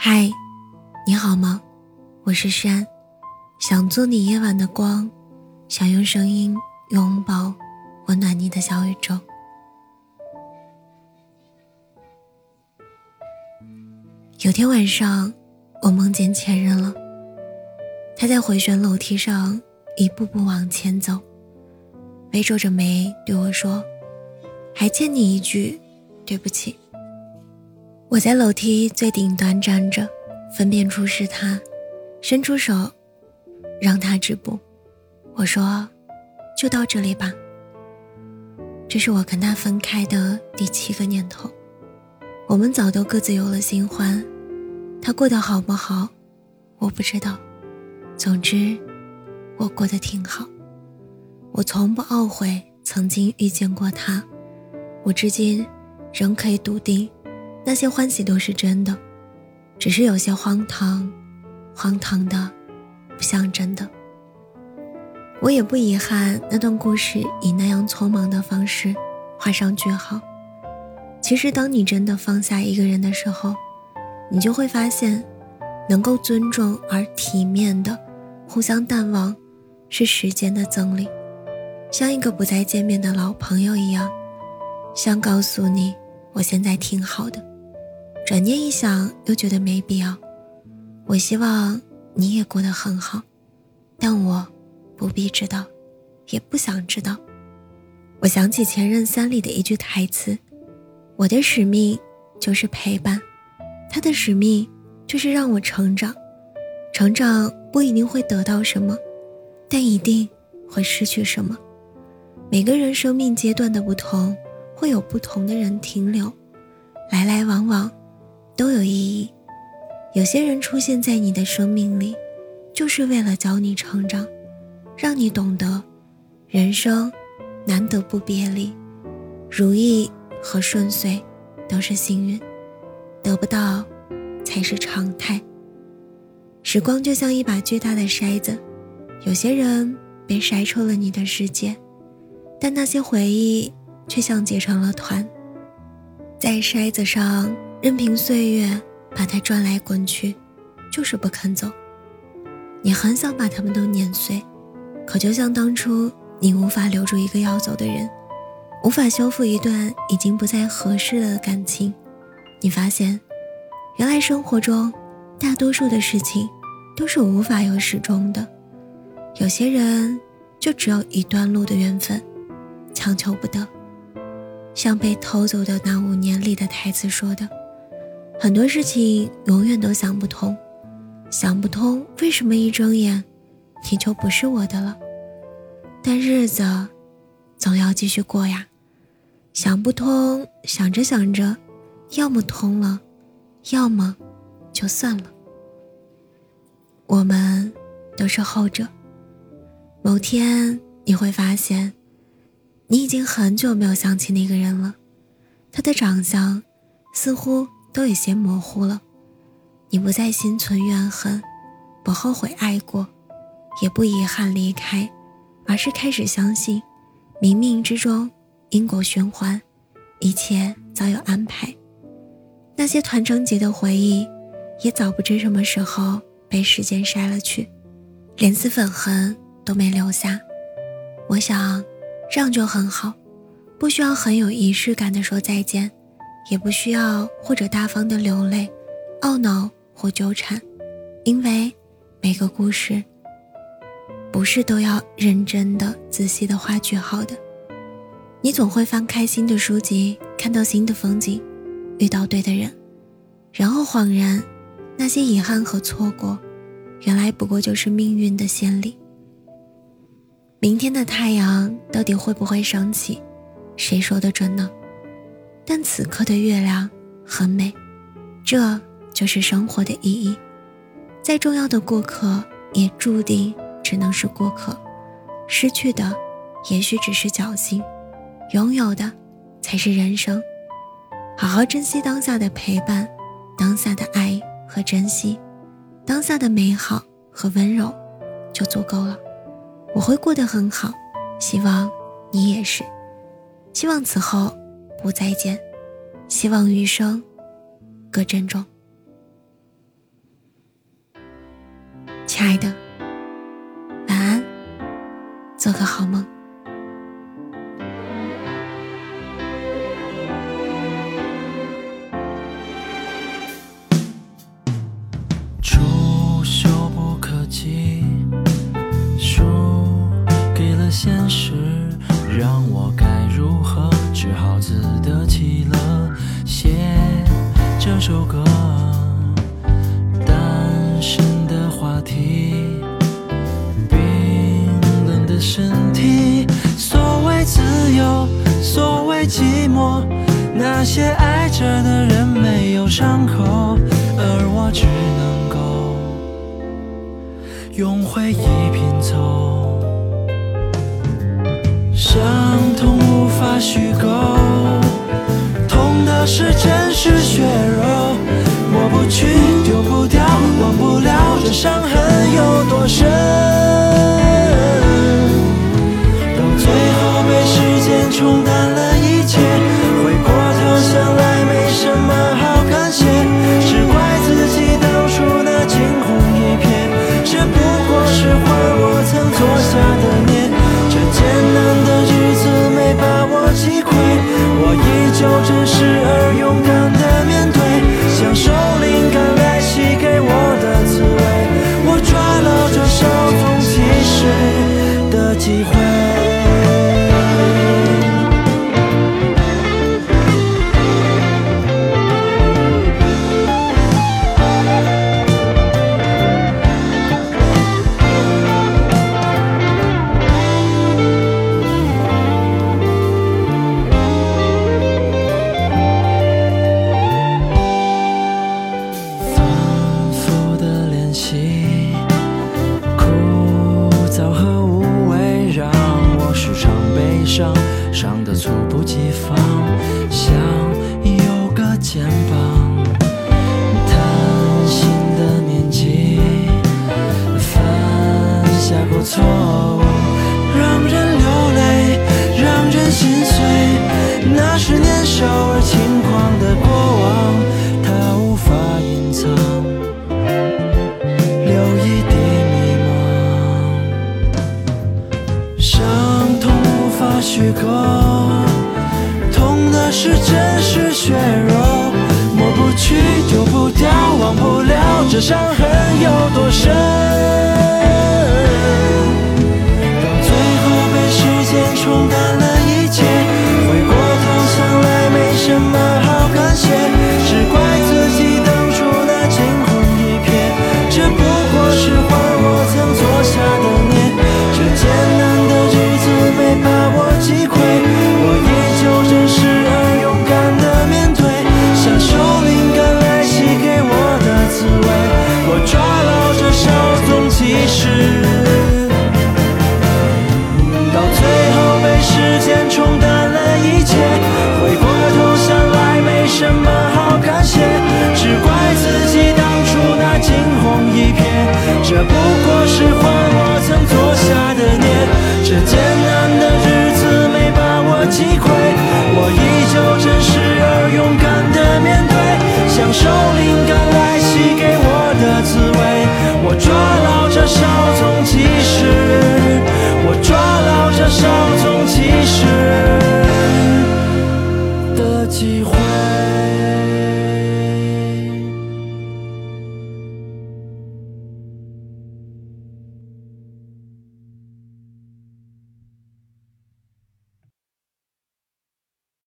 嗨，你好吗？我是山，想做你夜晚的光，想用声音拥抱温暖你的小宇宙。有天晚上，我梦见前任了，他在回旋楼梯上一步步往前走，微皱着眉对我说：“还欠你一句对不起。”我在楼梯最顶端站着，分辨出是他，伸出手，让他止步。我说：“就到这里吧。”这是我跟他分开的第七个念头，我们早都各自有了新欢。他过得好不好，我不知道。总之，我过得挺好。我从不懊悔曾经遇见过他，我至今仍可以笃定。那些欢喜都是真的，只是有些荒唐，荒唐的不像真的。我也不遗憾那段故事以那样匆忙的方式画上句号。其实，当你真的放下一个人的时候，你就会发现，能够尊重而体面的互相淡忘，是时间的赠礼，像一个不再见面的老朋友一样，想告诉你，我现在挺好的。转念一想，又觉得没必要。我希望你也过得很好，但我不必知道，也不想知道。我想起《前任三》里的一句台词：“我的使命就是陪伴，他的使命就是让我成长。成长不一定会得到什么，但一定会失去什么。每个人生命阶段的不同，会有不同的人停留，来来往往。”都有意义。有些人出现在你的生命里，就是为了教你成长，让你懂得，人生难得不别离，如意和顺遂都是幸运，得不到才是常态。时光就像一把巨大的筛子，有些人被筛出了你的世界，但那些回忆却像结成了团，在筛子上。任凭岁月把它转来滚去，就是不肯走。你很想把他们都碾碎，可就像当初你无法留住一个要走的人，无法修复一段已经不再合适的感情。你发现，原来生活中大多数的事情都是无法有始终的。有些人就只有一段路的缘分，强求不得。像被偷走的那五年里的台词说的。很多事情永远都想不通，想不通为什么一睁眼，你就不是我的了。但日子总要继续过呀，想不通，想着想着，要么通了，要么就算了。我们都是后者。某天你会发现，你已经很久没有想起那个人了，他的长相似乎。都有些模糊了，你不再心存怨恨，不后悔爱过，也不遗憾离开，而是开始相信，冥冥之中因果循环，一切早有安排。那些团成结的回忆，也早不知什么时候被时间筛了去，连丝粉痕都没留下。我想，这样就很好，不需要很有仪式感的说再见。也不需要或者大方的流泪、懊恼或纠缠，因为每个故事不是都要认真的、仔细的画句号的。你总会翻开新的书籍，看到新的风景，遇到对的人，然后恍然，那些遗憾和错过，原来不过就是命运的先例。明天的太阳到底会不会升起，谁说的准呢？但此刻的月亮很美，这就是生活的意义。再重要的过客，也注定只能是过客。失去的，也许只是侥幸；拥有的，才是人生。好好珍惜当下的陪伴，当下的爱和珍惜，当下的美好和温柔，就足够了。我会过得很好希望你也是。希望此后不再见希望余生各珍重。亲爱的晚安做个好梦。首歌单身的话题冰冷的身体所谓自由所谓寂寞那些爱着的人没有伤口而我只能够用回忆拼凑伤痛无法虚构痛的是真实血肉。去。伤痕有多深？到最后被时间冲淡了